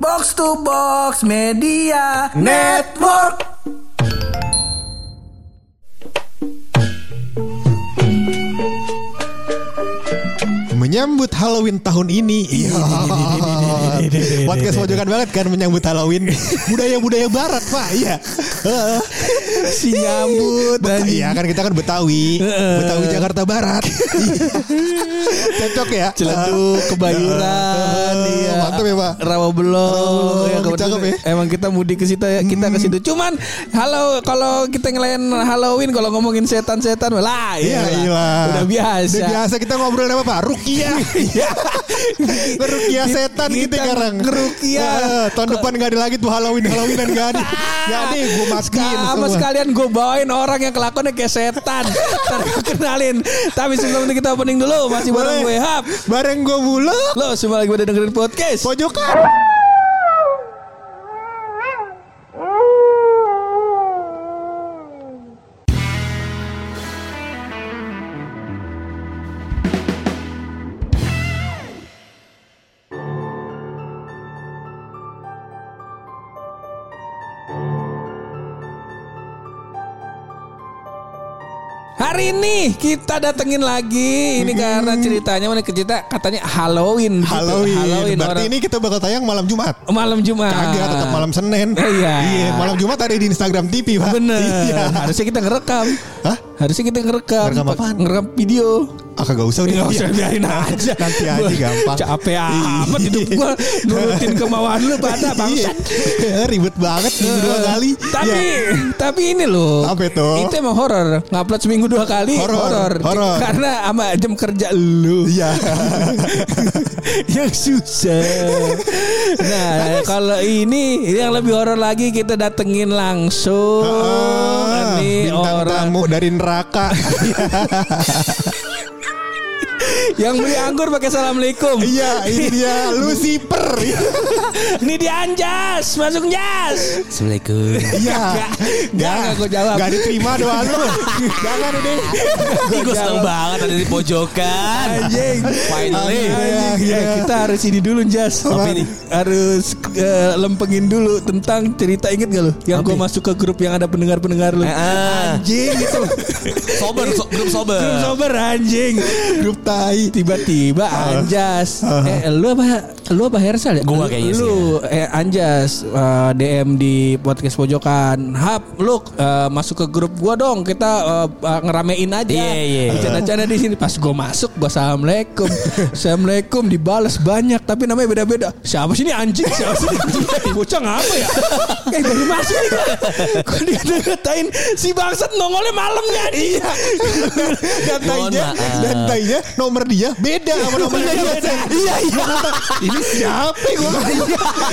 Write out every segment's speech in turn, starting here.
Box to Box Media Network. Menyambut Halloween tahun ini. Iya. Podcast pojokan banget kan menyambut Halloween. Budaya-budaya barat, Pak. Iya. Si nyambut. Iya kan kita kan Betawi. Betawi Jakarta Barat. Cocok ya. Celeduk, Kebayoran, iya. Mantap ya, Pak. Rawa Belong. Ya, cakep ya. Emang kita mudik ke situ ya, kita ke situ. Cuman halo kalau kita ngelain Halloween kalau ngomongin setan-setan lah Iya. Udah biasa. Udah biasa kita ngobrol apa Pak? Rukia. Iya. Rukia setan kita Kita sekarang. ngerukia. Eh, tahun depan gak ada lagi tuh Halloween Halloweenan gak ada. Gak ada gue matiin Sama semua. Sekalian gue bawain orang yang kelakuannya kayak setan. Ntar gue kenalin. Tapi sebelum itu kita opening dulu. Masih bareng gue Hap. Bareng gue buluk. Lo semua lagi pada dengerin podcast. Pojokan. Hari ini kita datengin lagi. Ini karena ceritanya mana cerita katanya Halloween. gitu. Halloween. Berarti orang- ini kita bakal tayang malam Jumat. malam Jumat. Kagak tetap malam Senin. Oh, iya. Iya, malam Jumat ada di Instagram TV, Pak. Bener. Iya. Harusnya kita ngerekam. Hah? Harusnya kita ngerekam. Ngerekam apaan? Ngerekam video. Ah, kagak usah udah. Nggak usah biarin aja. Nanti aja gampang. Capek amat hidup gua nurutin kemauan lu pada bangsat. Iya. Ribet banget seminggu dua kali. Tapi Iya. tapi ini loh. Apa itu? Itu emang horor. Ngupload seminggu dua kali Horor, horor. horor. Karena sama jam kerja lu. Iya. yang susah. Nah, kalau ini yang lebih horor lagi kita datengin langsung. Ini bintang orang tamu dari neraka neraka. yang beli anggur pakai assalamualaikum. Iya, ini dia Lucifer. Ini dia Anjas, masuk Jas. Assalamualaikum. Iya. Nggak, nggak gua jawab. Gak diterima doa lu. Jangan ini. Gue seneng banget ada di pojokan. Anjing. Finally. Iya, Anjing. iya. Eh, kita harus ini dulu Jas. Apa ini? Harus eh, lempengin dulu tentang cerita inget gak lu? Yang gue masuk ke grup yang ada pendengar-pendengar lu. Ah. Anjing itu. Sober, so- grup sober. Grup sober anjing. Grup tai. Tiba-tiba Anjas. Eh lu apa lu apa Hersal ya? Gua kayaknya sih, Lu eh Anjas eh, DM di podcast pojokan. Hap, lu eh, masuk ke grup gua dong. Kita eh, eh, ngeramein aja. Iya, iya. Bercanda-canda di sini. Pas gua masuk, gua assalamualaikum. assalamualaikum dibalas banyak tapi namanya beda-beda. Siapa sih ini anjing? Siapa sih ini anjing? Bocah ngapa ya? Eh baru masuk nih gua. Gua dikatain si bangsat nongolnya malam nih. Iya. Dan tainya, dan tainya nomor dia beda sama nomor dia. Iya, iya. Ini siapa gua?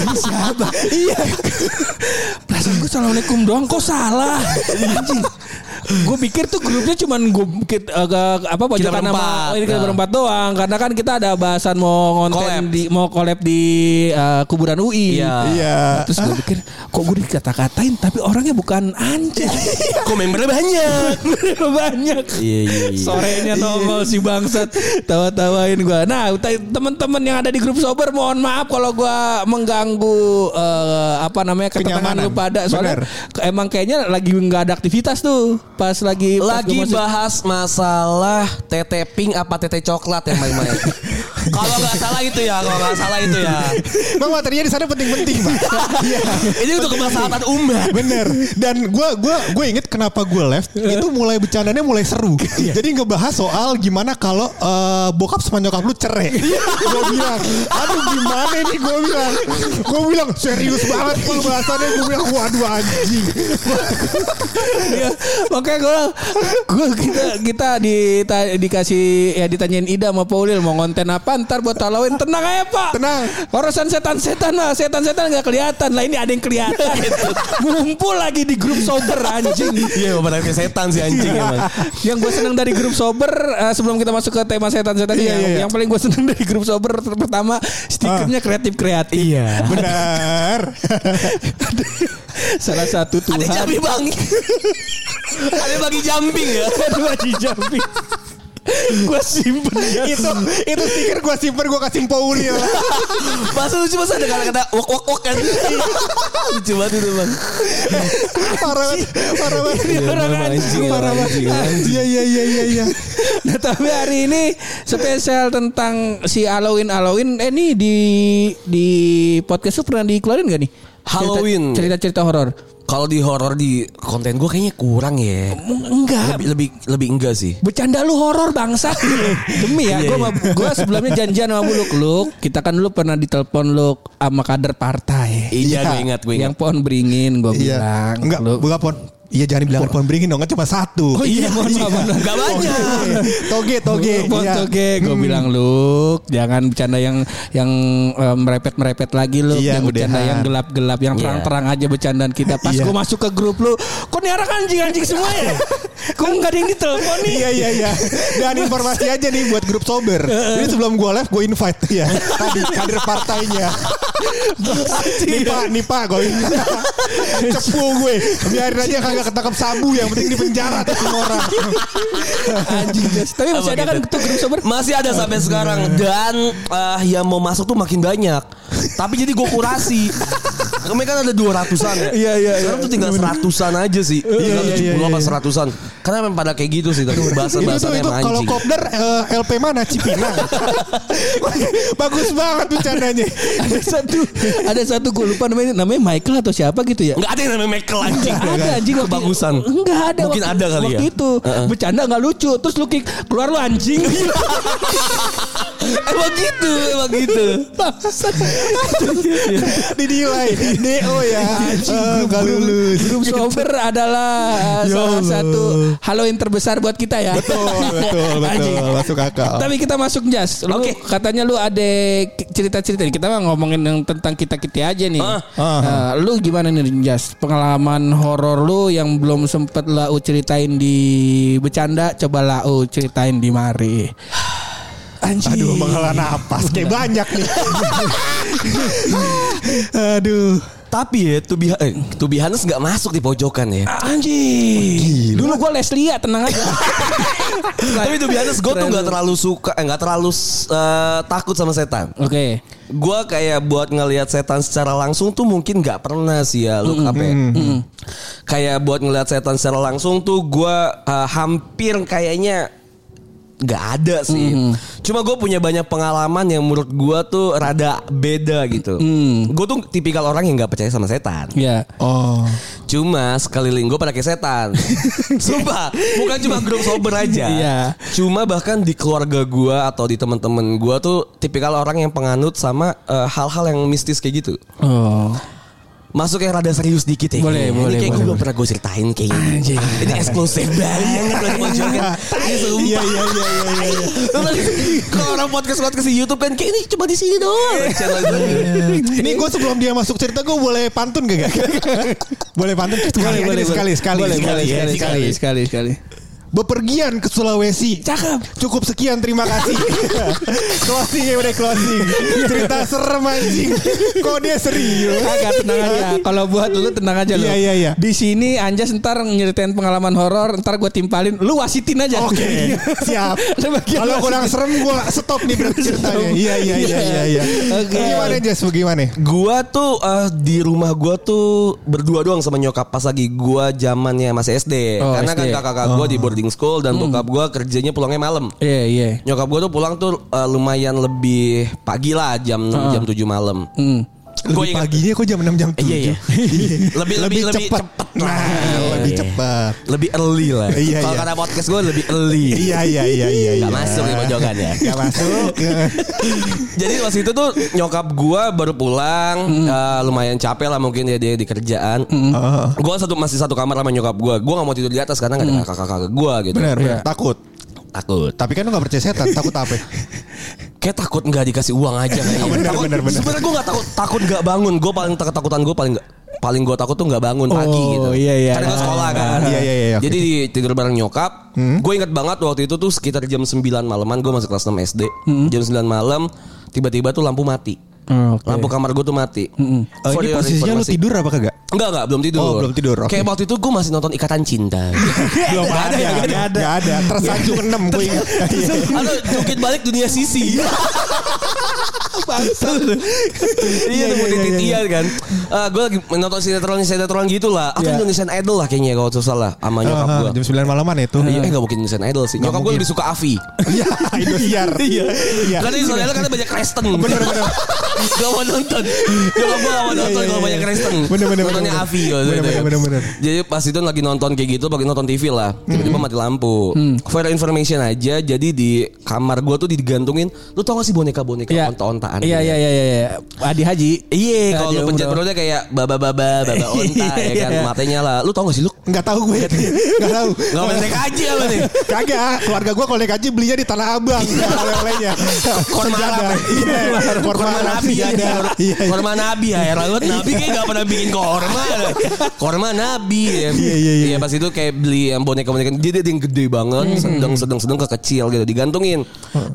Ini siapa? Iya. Perasaan gue assalamualaikum doang kok salah. Anjing. Gue pikir tuh grupnya cuman gue kita apa pojokan berempat. nama ini kita Nah. berempat doang karena kan kita ada bahasan mau ngonten Collab. di mau collab di eh, kuburan UI. Iya. Iya. Terus gue pikir kok gue dikata-katain tapi orangnya bukan anjing. Kok membernya banyak. Banyak. Iya, iya, iya. Sorenya nongol si bangsat tawa-tawain gua. Nah, teman-teman yang ada di grup sober mohon maaf kalau gua mengganggu eh, apa namanya ketenangan Kenyamanan. lu pada soalnya Bener. emang kayaknya lagi nggak ada aktivitas tuh pas lagi pas Lagi masuk- bahas masalah tete pink apa tete coklat yang main-main. Kalau nggak salah itu ya, kalau nggak salah itu ya. Bang materinya di sana penting-penting, Pak. Iya. Ini untuk kemaslahatan umat. Bener. Dan gue gua, gue inget kenapa gue left. Itu mulai bercandanya mulai seru. Jadi ngebahas soal Gimana kalau eh, Bokap sama nyokap lu cerai. Gue bilang Aduh gimana nih? Gue bilang. Gue bilang serius banget Kalau bahasannya. Gue bilang Waduh anjing Iya, makanya gue gue kita kita dita- dikasih ya ditanyain Ida sama Paulil mau konten apa? Ntar buat Halloween tenang aja pak. Tenang. urusan setan-setan mah setan-setan nggak kelihatan. Lah ini ada yang kelihatan. Ngumpul lagi di grup sober anjing. Iya, kayak setan sih anjing emang. yang gue seneng dari grup sober eh, sebelum kita masuk ke tema setan-setan Iya, yang, iya, iya. yang paling gue seneng dari grup sober pertama stikernya kreatif kreatif Iya. Benar salah satu Tuhan Ada jambi bang. Ada bagi jumping ya. Ada bagi jumping. gue simpen itu itu stiker gue simpen gue kasih Pauli Masa lucu masa ada kata-kata wok wok wok kan. lucu banget itu bang. parah banget parah banget orang memang anjing, parah banget iya iya iya iya iya Nah tapi hari ini spesial tentang si Halloween Halloween. Eh nih di di podcast lu pernah dikeluarin gak nih? Cerita- Halloween. Cerita-cerita horor. Kalau di horor di konten gue kayaknya kurang ya. Enggak. Lebih lebih lebih enggak sih. Bercanda lu horor bangsat Demi ya Gue gua sebelumnya janjian sama Luk Luk Kita kan dulu pernah ditelepon Luk Sama kader partai Iya, gue ingat, gue Yang pohon beringin Gue iya bilang enggak Luk. bukan pon Iya jangan dibilang pohon beringin dong kan cuma satu. Oh iya, mohon maaf, mohon maaf. Gak banyak. Toge toge. Pohon iya. toge Gue bilang Luk Jangan bercanda yang Yang eh, merepet-merepet lagi Luk Iya, Yang bercanda yang gelap-gelap Yang Iya. terang-terang aja bercandaan kita Pas Iya. gue masuk ke grup lu Kok nih orang anjing-anjing semua ya Kok gak ada yang ditelepon nih Iya iya iya. Dan informasi aja nih buat grup sober. Jadi sebelum gue live gue invite ya. Tadi kader partainya. nih pak, nih pak gue cepu gue. Biarin aja kagak ketangkep sabu yang penting di penjara tuh semua orang. Anjing. Tapi masih Apa ada kan gitu? tuh grup sober Masih ada sampai sekarang dan eh, yang mau masuk tuh makin banyak. Tapi jadi gue kurasi. Kemarin kan ada 200-an ya. Iya, iya, Sekarang iya. tuh tinggal seratusan aja sih. Tinggal iya, iya, 70 apa iya. seratusan. Karena memang pada kayak gitu sih tadi Itu tuh bahasa-bahasanya itu emang kalau anjing. kopdar eh, LP mana Cipinang. Bagus banget bercandanya. ada satu ada satu gue lupa namanya namanya Michael atau siapa gitu ya Enggak ada yang namanya Michael anjing. Nggak ada anjing Kebagusan. Enggak ada Mungkin waktu, ada kali waktu ya. itu Bercanda gak lucu Terus lu kick Keluar lu anjing emang gitu, emang gitu. Didilai DO ya. Eh, Gak lulus. Grup sober adalah uh, Ya Salah satu Halloween terbesar buat kita ya Betul betul betul masuk akal. Tapi kita masuk jas. Lu Oke. katanya lu ada cerita-cerita. Kita mah ngomongin yang tentang kita-kita aja nih. Ah. Nah, lu gimana nih jas? Pengalaman horor lu yang belum sempet lau ceritain di bercanda, coba lau ceritain di mari. Anjing. Aduh menghela napas kayak banyak nih. Aduh. Tapi ya, to be, eh, to be honest nggak masuk di pojokan ya. Anjing. Dulu gue Leslie tenang aja. Tapi to be honest gue tuh nggak terlalu suka, eh, nggak terlalu eh, takut sama setan. Oke. Gue kayak buat ngelihat setan secara langsung tuh mungkin nggak pernah sih ya lu apa ya? Kayak buat ngelihat setan secara langsung tuh gue eh, hampir kayaknya nggak ada sih. Cuma gue punya banyak pengalaman yang menurut gue tuh rada beda gitu. Gue tuh tipikal orang yang nggak percaya sama setan. Ya. Oh. Cuma sekeliling gue pada kayak setan. Sumpah, bukan cuma grup sober aja. Iya. Cuma bahkan di keluarga gue atau di teman-teman gue tuh tipikal orang yang penganut sama eh, hal-hal yang mistis kayak gitu. Oh. Masuk yang rada serius dikit ya. Boleh, Ini boleh, kayak boleh, gue belum pernah gue ceritain kayaknya. Anjing. Ini eksklusif banget buat pojokan. Ini sumpah. Iya iya iya iya iya. Kalau orang podcast podcast di YouTube kan kayak ini cuma di sini doang. Gue. Ini gue sebelum dia masuk cerita gue boleh pantun gak? boleh pantun sekali aja deh, sekali sekali boleh, sekali, boleh, sekali, sekali, sekali. sekali, sekali. Bepergian ke Sulawesi. Cakep. Cukup sekian terima kasih. closing ya udah closing. Cerita serem anjing. Kok dia serius? Agak tenang aja. Kalau buat lu tenang aja lu. Iya, iya, iya. Di sini Anjas ntar nyeritain pengalaman horor, ntar gue timpalin. Lu wasitin aja. Oke, siap. Lu bagian Kalau kurang serem gue stop nih berarti ceritanya. Iya iya iya iya iya. Oke. Gimana Jas? Bagaimana? Gua tuh eh, di rumah gua tuh berdua doang sama nyokap pas lagi gua zamannya masih SD. Oh, Karena kan SD. kakak-kakak gua di boarding school dan bokap gua kerjanya pulangnya malam. Iya, iya. Nyokap gua tuh pulang tuh eh, lumayan lebih pagi lah jam 6 jam 7 malam. Hmm. Gua Lebih ingat- paginya kok jam 6 jam 7. Iya, iya. lebih lebih lebih cepat. cepet Nah, lah. lebih Iya. cepat. Lebih early lah. Iya, Kalau iya. kata podcast gua lebih early. Iya iya iya iya. Gak iya. masuk di pojokan ya. Gak masuk. Jadi waktu itu tuh nyokap gua baru pulang, eh, lumayan capek lah mungkin ya dia di kerjaan. Oh. Gua satu masih satu kamar sama nyokap gua. Gua nggak mau tidur di atas karena nggak ada kakak-kakak gua gitu. Benar, Iya. benar. Takut. Takut. Tapi kan lu gak percaya setan, takut apa? Kayak takut nggak dikasih uang aja kayaknya. Benar, Takut- benar, benar. Sebenarnya gua nggak takut takut nggak bangun. Gua paling ketakutan gua paling nggak paling gue takut tuh nggak bangun pagi Oh, gitu. iya, iya. Karena gue sekolah kan. Iya, iya, iya, oke. Jadi di tidur bareng nyokap. Gue inget banget waktu itu tuh sekitar jam 9 malaman gue masih kelas 6 SD. Jam 9 malam tiba-tiba tuh lampu mati. Oh, oke. Oh, Lampu kamar gue tuh mati. ini For your posisinya lu tidur apa kagak? Enggak enggak belum tidur. Oh, belum tidur, oke. Kayak waktu itu gue masih nonton Ikatan Cinta. Belum Nggak ada, ya, nggak nggak ada. Nggak ada. Tersanjung enam gue ingat. Iya. Atau jungkit balik dunia sisi. iya tuh iya, titian kan. gue lagi nonton sinetron sinetron gitu lah. Atau Iya. Indonesian Idol lah kayaknya kalau susah lah sama nyokap gue. Jam 9 malaman itu. Iya, eh gak mungkin Indonesian Idol sih. Nyokap gue lebih suka Avi. Iya, Indosiar. Iya. Iya. Karena Indonesian Idol kan banyak Kristen. Bener bener. Gak mau nonton. Nyokap gue gak mau nonton iya, kalau iya. banyak Kristen. Bener, bener, Nontonnya. Avi. Bener, bener, bener, bener. Jadi pas itu lagi nonton kayak gitu, lagi nonton TV lah. Tiba-tiba mati lampu. For your information aja, jadi di kamar gue tuh digantungin. Lu tau gak sih boneka-boneka Iya. onta-ontaan? Iya iya iya iya. Adi Haji. Iya, kalau lu pencet perutnya kayak baba-baba, baba onta ya kan, Iya. matanya lah. Lu tau gak sih lu? Enggak tahu gue. Enggak tahu. Gak mau naik aja apa nih? Kagak, keluarga gue kalau naik haji belinya di Tanah Abang oleh-olehnya. Korma Sejadah. Arab. Iya, korma Korma Nabi ya. sejadah. Iya. Korma Nabi ya. Banget Nabi kayak gak pernah bikin korma. Korma Nabi ya. Iya, iya, iya. pas itu kayak beli yang boneka-boneka. Jadi ada yang gede banget. Sedang, sedang, sedang ke kecil gitu. Digantungin.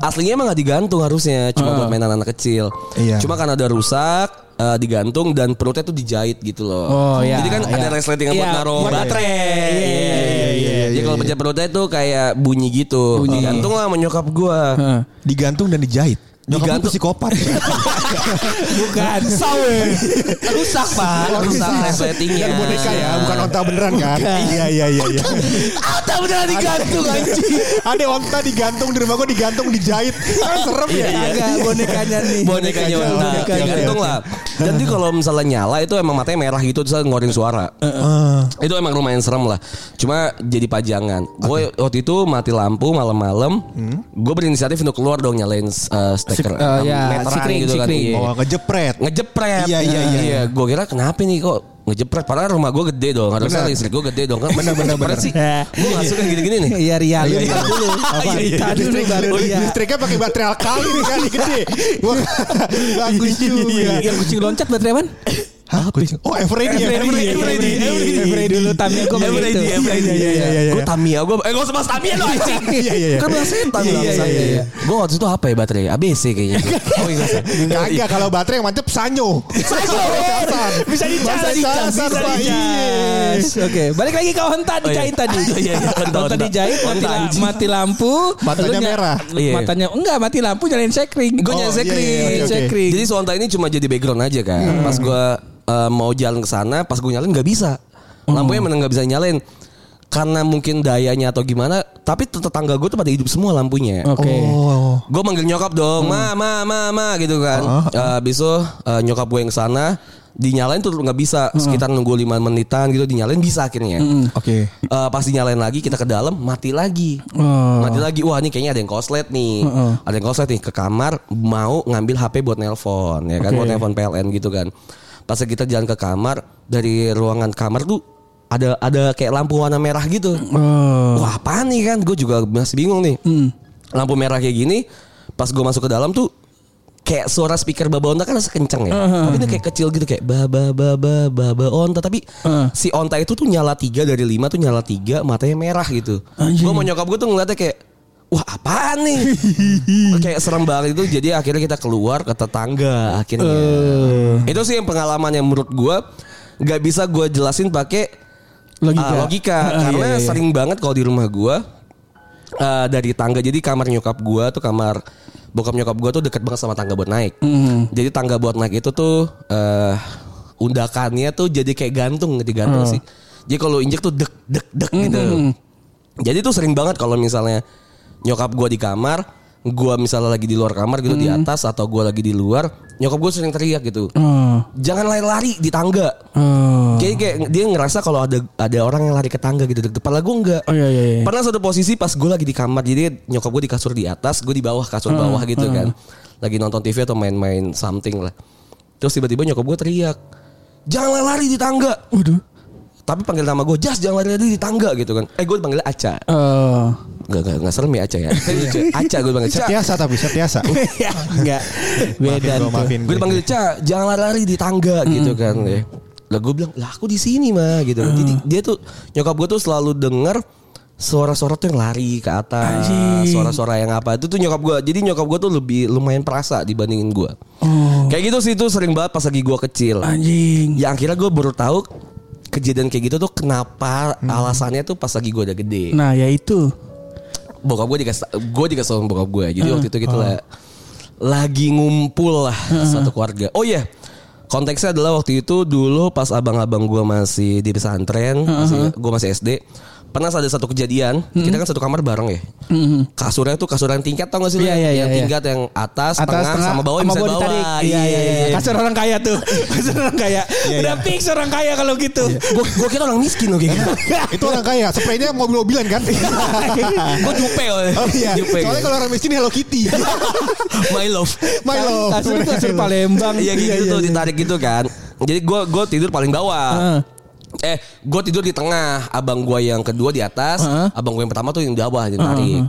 Aslinya emang gak digantung harusnya. Cuma buat mainan anak kecil. Iya. Cuma karena ada rusak. Eh, digantung dan perutnya tuh dijahit gitu loh. Oh, iya, Jadi kan iya. ada resleting buat Iya, naruh buat- baterai. Iya, iya, iya, Jadi kalau pencet perutnya tuh kayak bunyi gitu. Digantung lah sama nyokap gua. Heeh. Digantung dan dijahit. Nyokap lu psikopat. Bukan. Sawe. Rusak pak. Rusak resletingnya. Dan boneka ya, bukan onta beneran kan? Iya, iya, iya, iya. Ada beneran digantung anjing. Ada onta digantung di rumah gue digantung dijahit. Kan serem ya. Agak bonekanya nih. Bonekanya Bonekanya, onta. bonekanya. Digantung lah. Jadi kalau misalnya nyala itu emang matanya merah gitu terus ngeluarin suara. Ah. Itu emang lumayan serem lah. Cuma jadi pajangan. Gue waktu itu mati lampu malam-malam. Gue berinisiatif untuk keluar dong nyalain uh, steker. eh, ya, meteran sikring, gitu kan. sikring. Iya. Oh, ngejepret. ngejepret. Iya, iya, iya. Gue kira kenapa nih kok ngejepret. Padahal rumah gue gede dong. Harusnya listrik gue gede dong. Kan Benar, benar, ngejepret benar. sih. Gue gak suka gini-gini nih. Iya Ria lu Iya, iya. ntar dulu. Apa? Iya, iya. Tadi Dulu baru Ria. Listriknya pakai baterai alkali nih kan gede. Wah, bagus juga. Yang kucing loncat baterai apa? Hah, kucing? Oh, Everready, Everready, Everready, Everready. Dulu Tamiya gue Everready, begitu. everready. Iya, iya, iya, iya. Gue Tamiya gue Eh usah bahas Tamiya lo anjing Iya, iya, iya. Kan bahas setan Iya, iya, iya, iya. Gue waktu itu apa ya baterai ABC kayaknya Oh iya Kagak kalau baterai yang mantep sanyo. Bisa dicas, Bisa dicas, bisa dicas. Oke, balik lagi ke Honta dijahit tadi. Iya, iya, Honta, Honta Honta. dijahit, mati, Honta, lampu, Matanya merah. Iya. Matanya enggak mati lampu nyalain sekring. Gue Oh, nyalain iya, sekring iya, iya. Jadi Sonta ini cuma jadi background aja kan Pas gue eh, mau jalan ke sana Pas gue nyalain gak bisa Lampunya memang gak bisa nyalain Karena mungkin dayanya atau gimana Tapi tetangga gue tuh pada hidup semua lampunya Oke. Oh. Gue manggil nyokap dong, ma, ma, ma, ma, gitu kan. Eh, Abis itu eh, nyokap gue yang sana dinyalain tuh nggak bisa. Sekitar nunggu 5 menitan gitu dinyalain bisa akhirnya. Oke. Eh, pas dinyalain lagi kita ke dalam mati lagi. Oh. Mati lagi. Wah, ini kayaknya ada yang koslet nih. Ada yang koslet nih ke kamar mau ngambil HP buat nelpon ya kan, Oke. buat nelpon PLN gitu kan. Pas kita jalan ke kamar dari ruangan kamar tuh ada ada kayak lampu warna merah gitu. Oh. Wah apa nih kan? Gue juga masih bingung nih. Lampu merah kayak gini Pas gue masuk ke dalam tuh Kayak suara speaker baba onta kan rasa kenceng ya. Tapi ini kayak kecil gitu Kayak baba baba baba onta. Tapi Uh. si onta itu tuh nyala tiga dari lima tuh nyala tiga Matanya merah gitu. Gue mau nyokap gue tuh ngeliatnya kayak Wah apaan nih Kayak serem banget itu Jadi akhirnya kita keluar ke tetangga Akhirnya Itu sih yang pengalaman yang menurut gue Gak bisa gue jelasin pakai Logika. Ah, logika Ah, karena iya, iya. sering banget kalau di rumah gua eh, dari tangga jadi kamar nyokap gua tuh kamar bokap nyokap gua tuh deket banget sama tangga buat naik. Hmm. Jadi tangga buat naik itu tuh eh undakannya tuh jadi kayak gantung digantung Hmm. sih. Jadi kalau injek tuh dek dek dek gitu. Jadi tuh sering banget kalau misalnya nyokap gua di kamar, gua misalnya lagi di luar kamar gitu di atas atau gua lagi di luar, nyokap gua sering teriak gitu. Oh. Jangan lari-lari di tangga. Oh. Jadi kayak dia ngerasa kalau ada ada orang yang lari ke tangga gitu deket depan lagu enggak. Oh iya iya. iya. Pernah satu posisi pas gue lagi di kamar jadi nyokap gue di kasur di atas, gue di bawah kasur bawah gitu kan. Lagi nonton TV atau main-main something lah. Terus tiba-tiba nyokap gue teriak, jangan lari di tangga. Waduh. Tapi panggil nama gue, Jas jangan lari di tangga gitu kan. Eh gue panggilnya Aca. Oh. Gak, gak, gak serem ya Aca ya. Aca gue panggil Ca. Setiasa tapi setiasa. enggak. Beda Maafin Gue dipanggil Ca, jangan lari-lari di tangga gitu kan. ya. Lah gue bilang, lah aku di sini mah gitu. Jadi dia tuh nyokap gue tuh selalu denger suara-suara tuh yang lari ke atas, suara-suara yang apa itu tuh nyokap gue. Jadi nyokap gue tuh lebih lumayan perasa dibandingin gue. Oh. Kayak gitu sih itu sering banget pas lagi gue kecil. Anjing. Ya akhirnya gue baru tahu kejadian kayak gitu tuh kenapa alasannya tuh pas lagi gue udah gede. Nah, ya itu. bokap gue dikasih gue dikasih sama bokap gue jadi waktu itu kita lah lagi ngumpul lah satu keluarga. Oh iya. Konteksnya adalah waktu itu dulu pas abang-abang gue masih di pesantren masih, gue masih SD pernah ada satu kejadian kita kan satu kamar bareng ya kasurnya tuh kasur yang tingkat tau gak sih lu? Iya, iya, yang iya, tingkat yang atas, Atas, tengah, tengah, sama bawah sama bisa bawah ditarik. Iya, iya, iya. Kasur orang kaya tuh. Kasur orang kaya. Udah fix orang kaya kalau gitu. gue gue kira orang miskin loh kayak gitu Itu orang kaya, spraynya mobil-mobilan kan? gue jupe Oh iya. jupe Soalnya kalau orang miskin Hello Kitty. my love My love. Kasur kasur Palembang. Iya gitu tuh ditarik gitu kan. Jadi gue gue tidur paling bawah. Eh, gue tidur di tengah, abang gue yang kedua di atas, Heeh. abang gue yang pertama tuh yang di bawah yang tarik.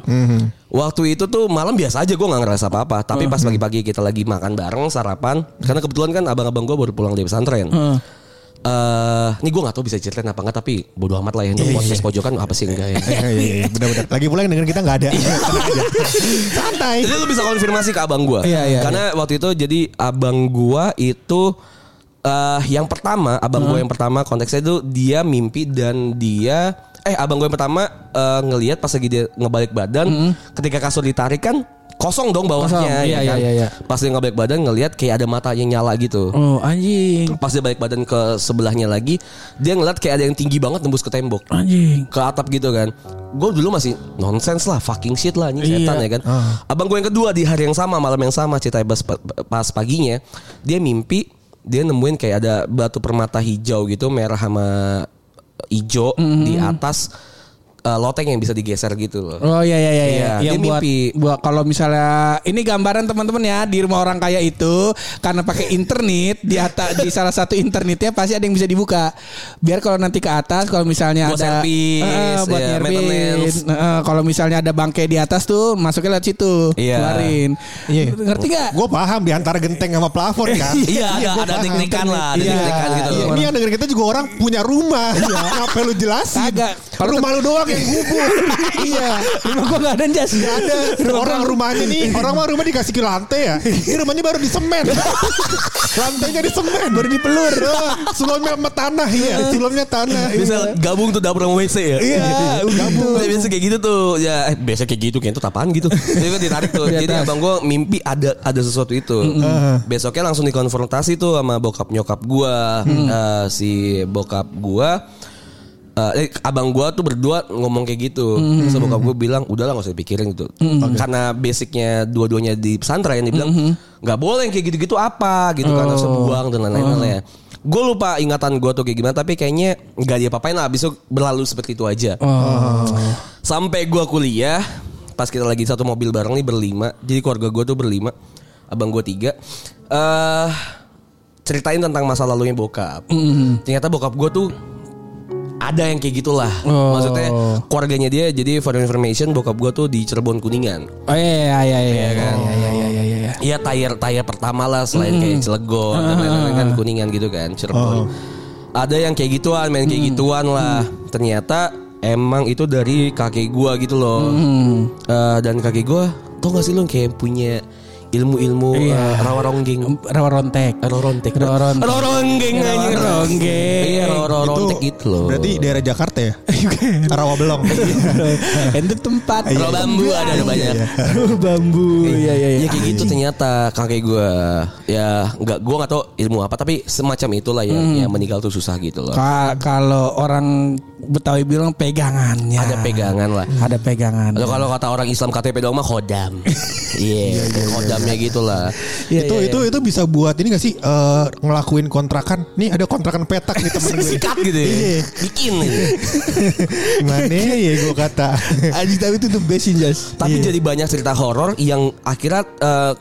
Waktu itu tuh malam biasa aja gue nggak ngerasa apa-apa, tapi pas pagi-pagi kita lagi makan bareng sarapan, karena kebetulan kan abang-abang gue baru pulang dari pesantren. Eh, ini gue nggak tahu bisa ceritain apa enggak tapi bodo amat lah ya untuk podcast pojokan apa sih enggak ya. Iya iya iya benar-benar. Lagi pula yang dengerin kita nggak ada. Santai. Jadi lu bisa konfirmasi ke abang gua. Iya, iya, Karena waktu itu jadi abang gua itu eh yang pertama, abang gua yang pertama konteksnya itu dia mimpi dan dia eh abang gua yang pertama eh, ngelihat pas lagi dia ngebalik badan ketika kasur ditarik kan kosong dong bawahnya Kosong, iya, ya kan? iya, iya. Pas dia ngebalik badan ngelihat kayak ada matanya nyala gitu. Oh, anjing. Pas dia balik badan ke sebelahnya lagi, dia ngeliat kayak ada yang tinggi banget nembus ke tembok Anjing. ke atap gitu kan. Gue dulu masih nonsens lah, fucking shit lah ini Iya. setan ya kan. Abang gue yang kedua di hari yang sama, malam yang sama ceritanya pas, pas paginya, dia mimpi dia nemuin kayak ada batu permata hijau gitu, merah sama hijau di atas eh, loteng yang bisa digeser gitu loh. Oh iya iya iya, iya. Iya, Yang dia buat mimpi. buat kalau misalnya ini gambaran teman-teman ya di rumah orang kaya itu karena pakai internet di atas di salah satu internetnya pasti ada yang bisa dibuka. Biar kalau nanti ke atas kalau misalnya Buat ada servis, Eh, buat ya, nyervis. maintenance. Eh, kalau misalnya ada bangkai di atas tuh masuknya lewat situ. Iya. Keluarin. Iya. Ngerti gak? Gue paham di antara genteng sama plafon kan. Iya, ada gua ada teknikan lah, ada Iya. teknikan gitu Iya, loh. ini yang denger kita juga orang punya rumah. Ngapain lu jelasin? Kagak. Kalau rumah lu doang yang gubuk. iya. Rumah gua gak ada jas. Gak ada. Orang rumahnya nih, orang mah rumah dikasih ke lantai ya. Ini rumahnya baru di semen. Lantainya di semen. Baru dipelur. Sulamnya sama tanah. Iya. Sulamnya tanah. Bisa gabung tuh dapur sama WC ya. Iya, gabung. biasa kayak gitu tuh. Ya, eh, biasa kayak gitu kayak itu apaan gitu. Jadi kan ditarik tuh. Di Jadi abang gue mimpi ada ada sesuatu itu. Besoknya langsung dikonfrontasi tuh sama bokap nyokap gua. Eh, si bokap gua eh, eh, abang gua tuh berdua ngomong kayak gitu. Terus bokap gua bilang, udahlah nggak usah dipikirin gitu. Karena basicnya dua-duanya di pesantren, dia bilang nggak boleh yang kayak gitu-gitu apa gitu karena harus buang dan lain-lain ya. Gue lupa ingatan gue tuh kayak gimana, tapi kayaknya nggak dia apain lah. Abis itu berlalu seperti itu aja. Oh. Sampai gua kuliah, pas kita lagi satu mobil bareng nih berlima. Jadi keluarga gue tuh berlima, abang gue tiga. eh ceritain tentang masa lalunya bokap. Ternyata bokap gue tuh ada yang kayak gitulah. Oh. Maksudnya keluarganya dia jadi for information bokap gue tuh di Cirebon Kuningan. Oh iya iya iya iya kan? iya iya iya iya iya. Iya tayar tayar pertama lah selain kayak Cilegon dan lain-lain kan Kuningan gitu kan Cirebon. Ada yang kayak gituan, main kayak gituan lah. Ternyata emang itu dari kakek gua gitu loh. Eh, dan kakek gua tau gak sih lu kayak punya ilmu-ilmu Iya. eh, rawa ronggeng. Rawa rontek. Rawa rontek. Rawa rontek. Rawa ronggeng Rawa ronggeng. Iya, rawa rawa rontek gitu loh. Berarti daerah Jakarta ya? Rawa Belong. Itu tempat. Rawa bambu ada ada banyak. Rawa bambu. Iya iya Ya iya. kayak gitu ternyata kakek gue ya nggak gue nggak tahu ilmu apa tapi semacam itulah ya Hmm. yang meninggal tuh susah gitu loh. Ka- Kalau orang Betawi bilang pegangannya. Ada pegangan lah. Ada pegangan. Atau kalau kata orang Islam KTP doang mah khodam. Iya, khodamnya gitu lah. Iya, itu iya, itu itu bisa buat ini gak sih eh, ngelakuin kontrakan? Nih ada kontrakan petak nih temen gue. Sikat gitu ya. Iya. Bikin gitu. Mana ya gue kata. Anjing tapi itu the best Jas. Tapi jadi banyak cerita horor yang akhirnya eh,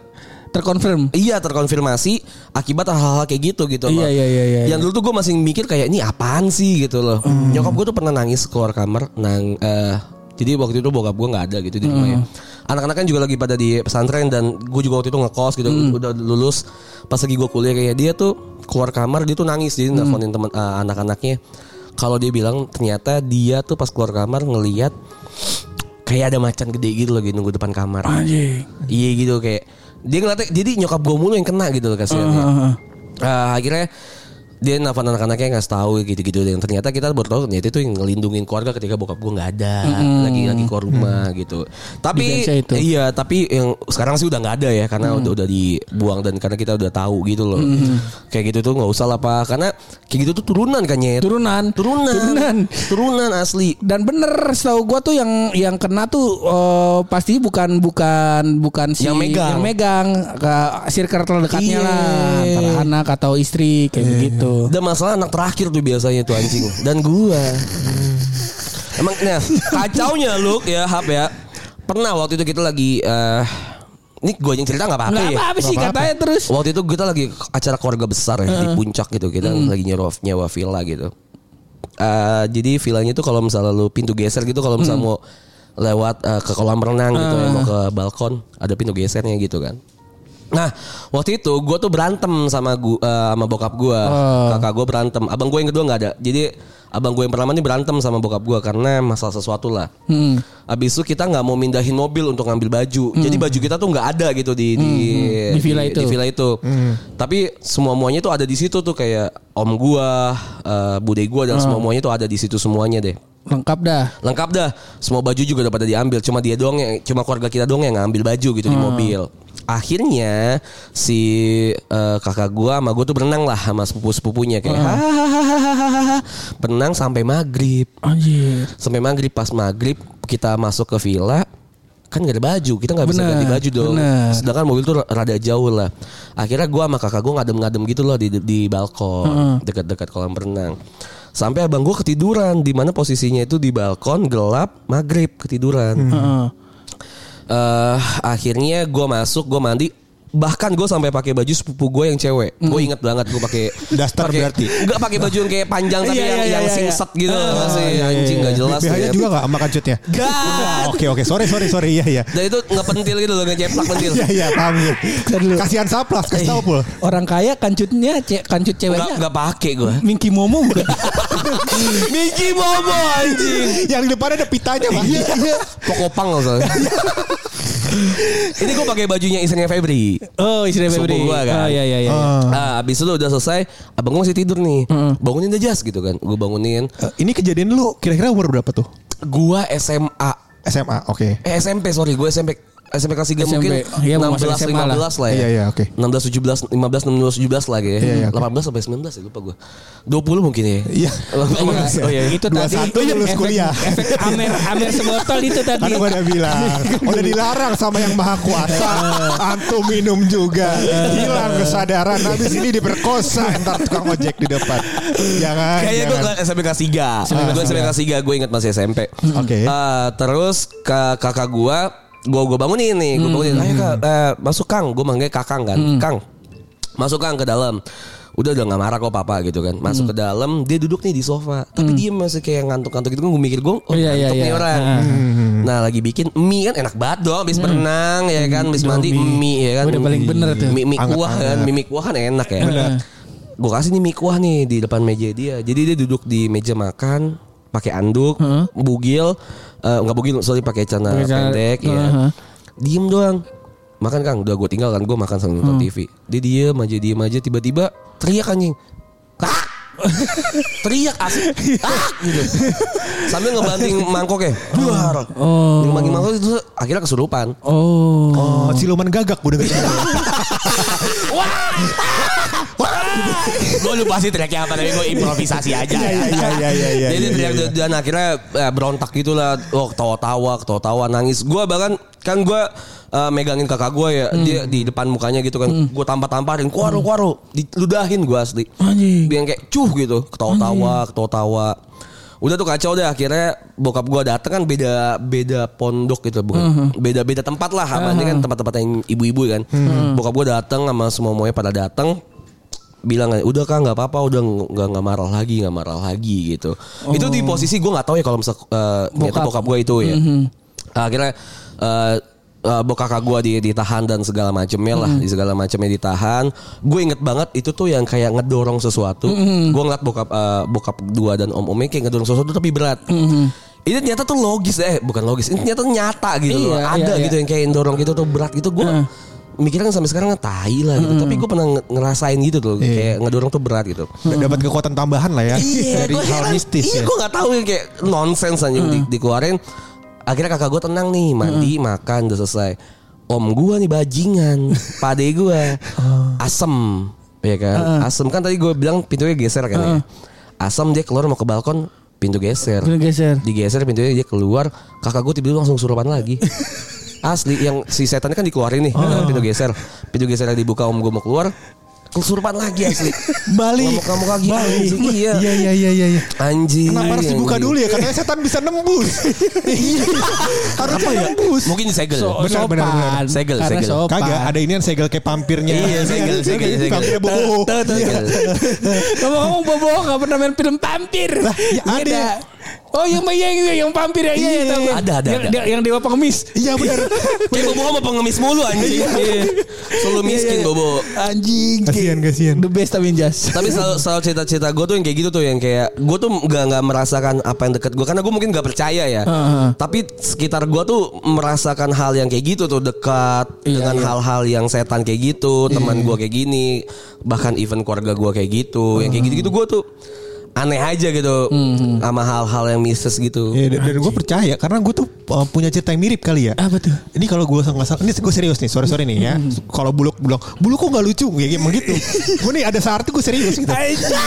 Terkonfirm. Iya terkonfirmasi akibat hal-hal kayak gitu gitu loh. Iya, iya, iya, iya, Yang dulu tuh gue masih mikir kayak ini apaan sih gitu loh. Nyokap gue tuh pernah nangis keluar kamar nang eh, jadi waktu itu bokap gue nggak ada gitu di rumah ya. Anak-anak kan juga lagi pada di pesantren dan gue juga waktu itu ngekos gitu udah lulus. Pas lagi gue kuliah kayak dia tuh keluar kamar dia tuh nangis jadi nelfonin teman eh, anak-anaknya. Kalau dia bilang ternyata dia tuh pas keluar kamar ngelihat kayak ada macan gede gitu lagi nunggu depan kamar. Anjing. Iya gitu kayak dia ngeliatnya jadi nyokap gue mulu yang kena gitu loh kasihan. Heeh. Ah, akhirnya dia nelfon anak-anaknya ngasih tahu gitu-gitu dan ternyata kita baru tahu ternyata itu yang ngelindungin keluarga ketika bokap gue nggak ada lagi lagi keluar rumah gitu tapi itu. iya tapi yang sekarang sih udah nggak ada ya karena udah udah dibuang dan karena kita udah tahu gitu loh kayak gitu tuh nggak usah lah pak karena kayak gitu tuh turunan kan Nyet. Turunan. turunan Turunan. turunan asli Dan bener setahu gua tuh yang yang kena tuh eh, pasti bukan bukan bukan si Yang megang. yang megang ke circle terdekatnya Iya. lah antara anak atau istri kayak begitu. Dan masalah anak terakhir tuh biasanya tuh anjing dan gua. Emang nah kacaunya lu ya Hap ya. Pernah waktu itu kita lagi eh ini gue yang cerita nggak apa-apa Enggak ya. apa-apa sih katanya terus. Waktu itu kita lagi acara keluarga besar ya di puncak gitu kita lagi nyewa nyewa villa gitu. Eh jadi villanya tuh kalau misalnya lu pintu geser gitu kalau misalnya mau lewat eh, ke kolam renang gitu ya mau ke balkon ada pintu gesernya gitu kan. Nah waktu itu gue tuh berantem sama gua, eh, sama bokap gue, kakak gue berantem, abang gue yang kedua nggak ada. Jadi abang gue yang pertama ini berantem sama bokap gue karena masalah sesuatu lah. Hmm. Abis itu kita nggak mau mindahin mobil untuk ngambil baju. Jadi baju kita tuh nggak ada gitu di di, Di villa itu. Di villa itu. Tapi semua muanya tuh ada di situ tuh kayak om gua, eh, bude gua dan semua muanya tuh ada di situ semuanya deh. Lengkap dah. Lengkap dah. Semua baju juga udah pada diambil. Cuma dia doang yang cuma keluarga kita doang yang ngambil baju gitu di mobil. Akhirnya si eh, kakak gua sama gua tuh berenang lah sama sepupu-sepupunya kayak hahaha. Berenang sampai maghrib Anjir. sampai maghrib pas maghrib kita masuk ke villa kan gak ada baju kita nggak bisa ganti baju dong bener. sedangkan mobil tuh rada jauh lah akhirnya gua sama kakak gua ngadem-ngadem gitu loh di di balkon dekat-dekat kolam renang sampai abang gua ketiduran di mana posisinya itu di balkon gelap maghrib ketiduran Heeh. eh akhirnya gue masuk gue mandi bahkan gue sampai pakai baju sepupu gue yang cewek gue inget banget gue pakai Daster pakai- berarti? nggak pakai baju yang kayak panjang tapi Iya, yang iya, yang iya, singset gitu masih anjing nggak jelas BH-nya ya. juga gak sama kanjutnya? Gak. Oke oke sorry sorry sorry iya iya. Dan itu ngepentil gitu loh, ngeceplak pentil. Iya iya paham gue. Kasihan saplas kasih tau pul. Orang kaya kancutnya ce- kancut ceweknya enggak pakai gue. Minky Momo bukan? Mickey Momo anjing. Yang di depan ada pitanya pak. Iya. Pokopang soalnya. Ini gue pakai bajunya istrinya Febri. Oh, istri Sepupu Febri. gua kan. Oh, iya iya iya. Nah, abis itu udah selesai, abang gue masih tidur nih. Bangunin aja jas gitu kan. Gue bangunin. Eh, Ini kejadian lu kira-kira umur berapa tuh? Gua SMA. SMA oke. Eh SMP sorry, gue SMP SMP kelas 3 SMP. mungkin masuk 16 SMA lah. 15 lah ya. Iya, iya, oke. 16 17 15 16 17 lagi ya. Iya, iya, oke. 18 sampai 19 ya lupa gue. 20 mungkin ya. Iya. Oh iya. itu tadi 21 lulus efek, kuliah. efek Amer Amer sebotol itu tadi. Kan gue udah bilang Udah dilarang sama yang maha kuasa Antum minum juga Hilang kesadaran Habis ini diperkosa Ntar tukang ojek di depan Jangan Kayaknya gue. SMP kelas 3 Gue SMP kelas 3 Gue ingat masih SMP Oke. Eh, Terus ke kakak gue Gue gue bangunin nih Gue bangunin. Ayo kak. Eh, Masuk Kang. Gue manggil kakang kan. Kang Masuk Kang ke dalam. Udah udah gak marah kok papa gitu kan. Masuk ke dalam Dia duduk nih di sofa. Tapi dia masih kayak ngantuk-ngantuk gitu Gue mikir gue Oh Iya, iya, ngantuk nih iya. orang. Nah lagi bikin mie kan. Enak banget dong Habis berenang ya kan. Habis mandi mie. ya kan. Udah paling bener tuh. Mie, mie kuah kan. Mie, mie kuah kan enak ya. Gue kasih nih mie kuah nih di depan meja dia. Jadi dia duduk di meja makan pakai anduk bugil eh, nggak bugil sorry pakai celana pendek ya Heeh. diem doang. Makan kang. Udah gue tinggal kan gue makan sambil nonton TV dia diem aja diem aja tiba-tiba teriak anjing. Ah! Teriak asik ah! gitu sambil ngebanting mangkok ya duar Oh. ngebanting mangkok itu akhirnya kesurupan Oh. Oh siluman gagak gue denger gue lupa sih teriaknya apa tapi gue improvisasi aja Iya iya iya iya iya Jadi iya, teriak iya. dan akhirnya eh, berontak gitu lah. Oh ketawa-tawa, ketawa-tawa, nangis. Gue bahkan kan gue eh, megangin kakak gue ya, dia di depan mukanya gitu kan. Gue tampar-tamparin, kuaru kuaru, diludahin gue asli. Anjing. Dia yang kayak cuh gitu, ketawa-tawa, ketawa-tawa. Udah tuh kacau deh akhirnya bokap gue dateng kan beda beda pondok gitu bukan? Beda beda tempat lah apa ini kan tempat-tempat yang ibu-ibu kan. Bokap gue dateng sama semua semuanya pada dateng. Bilang udah kak nggak apa-apa udah nggak nggak marah lagi nggak marah lagi gitu. Itu di posisi gue nggak tahu ya kalau misal ternyata Bokap. bokap gue itu ya. Akhirnya eh eh, bokap kakak gue di, ditahan dan segala macamnya lah di segala macamnya ditahan. Gue inget banget itu tuh yang kayak ngedorong sesuatu. Gue ngeliat bokap eh, bokap dua dan om omnya kayak ngedorong sesuatu tapi berat. Ini ternyata tuh logis eh bukan logis. Ini ternyata nyata gitu loh. Iya, ada iya, gitu yang kayak dorong gitu tuh berat gitu. Gue Heeh. mikirnya kan sampai sekarang tai lah gitu. Tapi gue pernah nge- ngerasain gitu tuh kayak ngedorong tuh berat gitu. Dapat kekuatan tambahan lah ya dari gua hal mistis Iya, ya. gue nggak tahu kayak nonsens aja di- dikeluarin. Akhirnya kakak gue tenang nih, mandi, makan, udah selesai. Om gue nih bajingan, pade gue, asem, ya kan? Asem kan tadi gue bilang pintunya geser kan ya. Asem dia keluar mau ke balkon, pintu geser. Pintu geser. Digeser pintunya dia keluar, kakak gue tiba-tiba langsung surupan lagi. Asli yang si setannya kan dikeluarin nih, pintu geser. Pintu geser dibuka om gue mau keluar, kesurupan lagi asli. Balik. Ngamuk-ngamuk lagi, anjing, iya. Iya iya iya iya. iya. Anjing. Kenapa harus dibuka dulu ya? Katanya setan bisa nembus. Iya. Harusnya nembus. Mungkin disegel. So, Benar, benar, benar. Segel, Karena segel. sopan. Kagak ada ini yang segel kayak pampirnya. Iya, segel, segel, segel. Pampirnya bobo. Tuh, tuh, Iya. Ngomong-ngomong Bobo gak pernah main film vampir. Lah, ya Iya, ada. Oh yang yang yang, yang vampir ya, iya, iya, tahu gua. Ada, ada, yang, ada. Yang, yang dewa pengemis. Iya benar. Kayak Bobo sama pengemis mulu anjing. Iya. Selalu miskin Iya, iya. Bobo. Anjing. Kasihan, kasihan. The best tapi jas. Tapi selalu, selalu cerita-cerita gue tuh yang kayak gitu tuh yang kayak gue tuh nggak nggak merasakan apa yang deket gue karena gue mungkin nggak percaya ya. Heeh. Tapi sekitar gue tuh merasakan hal yang kayak gitu tuh dekat Iya, dengan iya. hal-hal yang setan kayak gitu, teman gue kayak gini, bahkan event keluarga gue kayak gitu, yang kayak gitu-gitu gue tuh aneh aja gitu sama hal-hal yang mistis gitu. Iya, dan, dan gue percaya karena gue tuh uh, punya cerita yang mirip kali ya. Apa tuh? Ini kalau gue nggak salah, ini gue serius nih, sore sore nih ya. Kalau buluk buluk, buluk kok nggak lucu, ya emang gitu. gue nih ada saat itu gue serius gitu. Iya.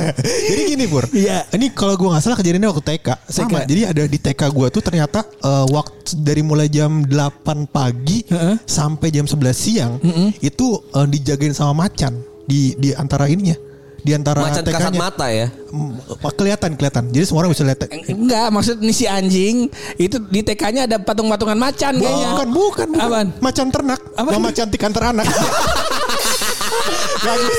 Jadi gini pur, Iya. ini kalau gue nggak salah kejadiannya waktu TK. Sama, TK. jadi ada di TK gue tuh ternyata uh, waktu dari mulai jam 8 pagi Heeh. sampai jam 11 siang itu uh, dijagain sama macan di di antara ininya, di antara Macan kasat mata ya. Mm, kelihatan kelihatan. Jadi semua orang bisa lihat. Enggak, maksud nih si anjing itu di TK-nya ada patung-patungan macan kayaknya. Bukan, bukan, bukan. Apaan? Macan ternak. Apa? Mama cantik antar anak. Bagus.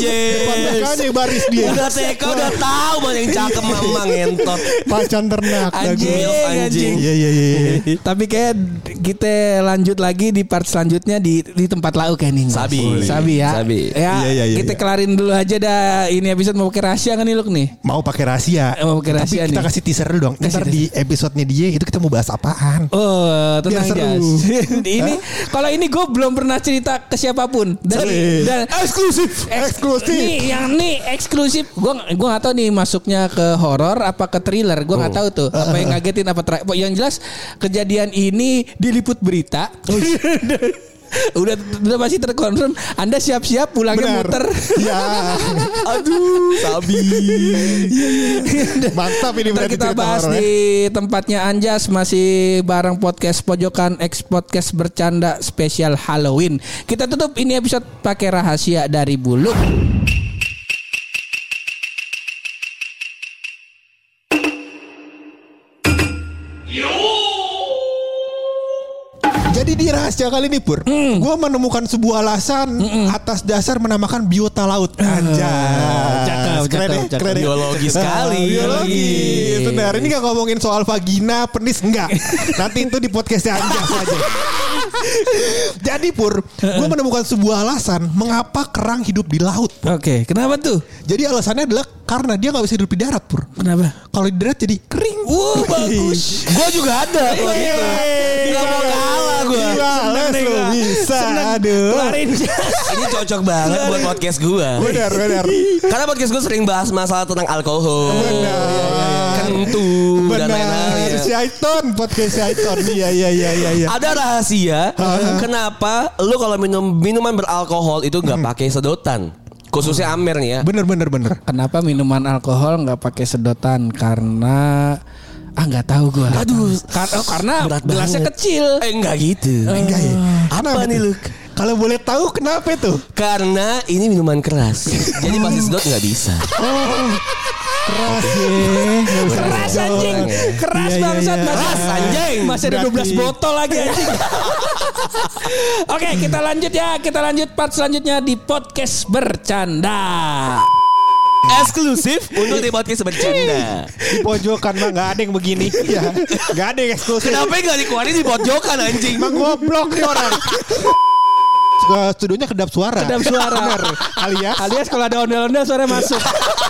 Iya. Depan, TK-nya baris dia. Udah TK udah tahu mana yang cakep mama ngentot. Macan ternak. Anjing, bagus. anjing. Iya, iya, iya. iya. Tapi kayak kita lanjut lagi di part selanjutnya di di tempat lauk kayak nih. Sabi. Sabi ya. Sabi. Ya, Iya, iya, iya, kita iya. kelarin dulu aja dah ini episode mau pakai rahasia kan nih Luk nih. Mau pakai rahasia. Eh, mau pakai rahasia Tapi kita kasih teaser dulu dong. Kasih Ntar di episode-nya dia itu kita mau bahas apaan. Oh, tenang Biar seru. Ini kalau ini gue belum pernah cerita ke siapa pun dari Boleh. dan Eksklusif. Eksklusif. Nih, yang nih eksklusif. Gue gua nggak tahu nih masuknya ke horor apa ke thriller. Gue Oh. nggak tahu tuh apa yang ngagetin apa terakhir. Yang jelas kejadian ini diliput berita. udah udah pasti terkonfirm. Anda siap-siap pulangnya Benar. muter. Ya. Aduh, sabi. Mantap ini berarti kita bahas ya. di tempatnya Anjas masih bareng podcast pojokan ex podcast bercanda spesial Halloween. Kita tutup ini episode pakai rahasia dari Buluk. Jadi di rahasia kali ini Pur Hmm. Gue menemukan sebuah alasan Atas dasar menamakan biota laut Anjay Ah, Cakep, Keren cakep, ya, cakep. ya. Biologi sekali. Ah, Biologi Benar Ini gak ngomongin soal vagina Penis Enggak Nanti itu di podcastnya Anjas aja Jadi Pur Gue menemukan sebuah alasan Mengapa kerang hidup di laut Oke, kenapa tuh? Jadi alasannya adalah Karena dia gak bisa hidup di darat Pur Kenapa? Kalau di darat jadi kering Wow, bagus. Gue juga ada gitu. Gak mau kalah gue. Males nih lu. Bisa Seneng. Aduh. Ini cocok banget buat podcast gue. Benar benar Karena podcast gue sering bahas masalah tentang alkohol, Benar. kentu dan Benar. lain-lain. Syaiton podcast Syaiton. Iya iya iya iya iya. Ada rahasia kenapa lu kalau minum minuman beralkohol itu nggak pakai sedotan, khususnya Amer nih ya. Bener bener bener. Kenapa minuman alkohol nggak pakai sedotan? Karena ah nggak tahu gue. Aduh, Karena, karena berat gelasnya banget. kecil. Eh enggak gitu. Enggak ya. Apa Kenapa nih lu? Kalau boleh tahu kenapa itu? Karena ini minuman keras, jadi pasti sedot nggak bisa. Keras ya. Keras anjing, keras Iya, iya, bangsat iya. masih Keras, anjing. Masih ada Berarti- 12 botol lagi anjing. Oke, kita lanjut ya. Kita lanjut part selanjutnya di podcast bercanda. Eksklusif untuk di podcast bercanda. Di pojokan mah nggak ada yang begini. Ya. Nggak ada yang eksklusif. Kenapa nggak dikeluarin di pojokan anjing? Emang goblok nih orang. Studionya kedap suara. Kedap suara. Bener. Alias Alias kalau ada ondel-ondel suara masuk.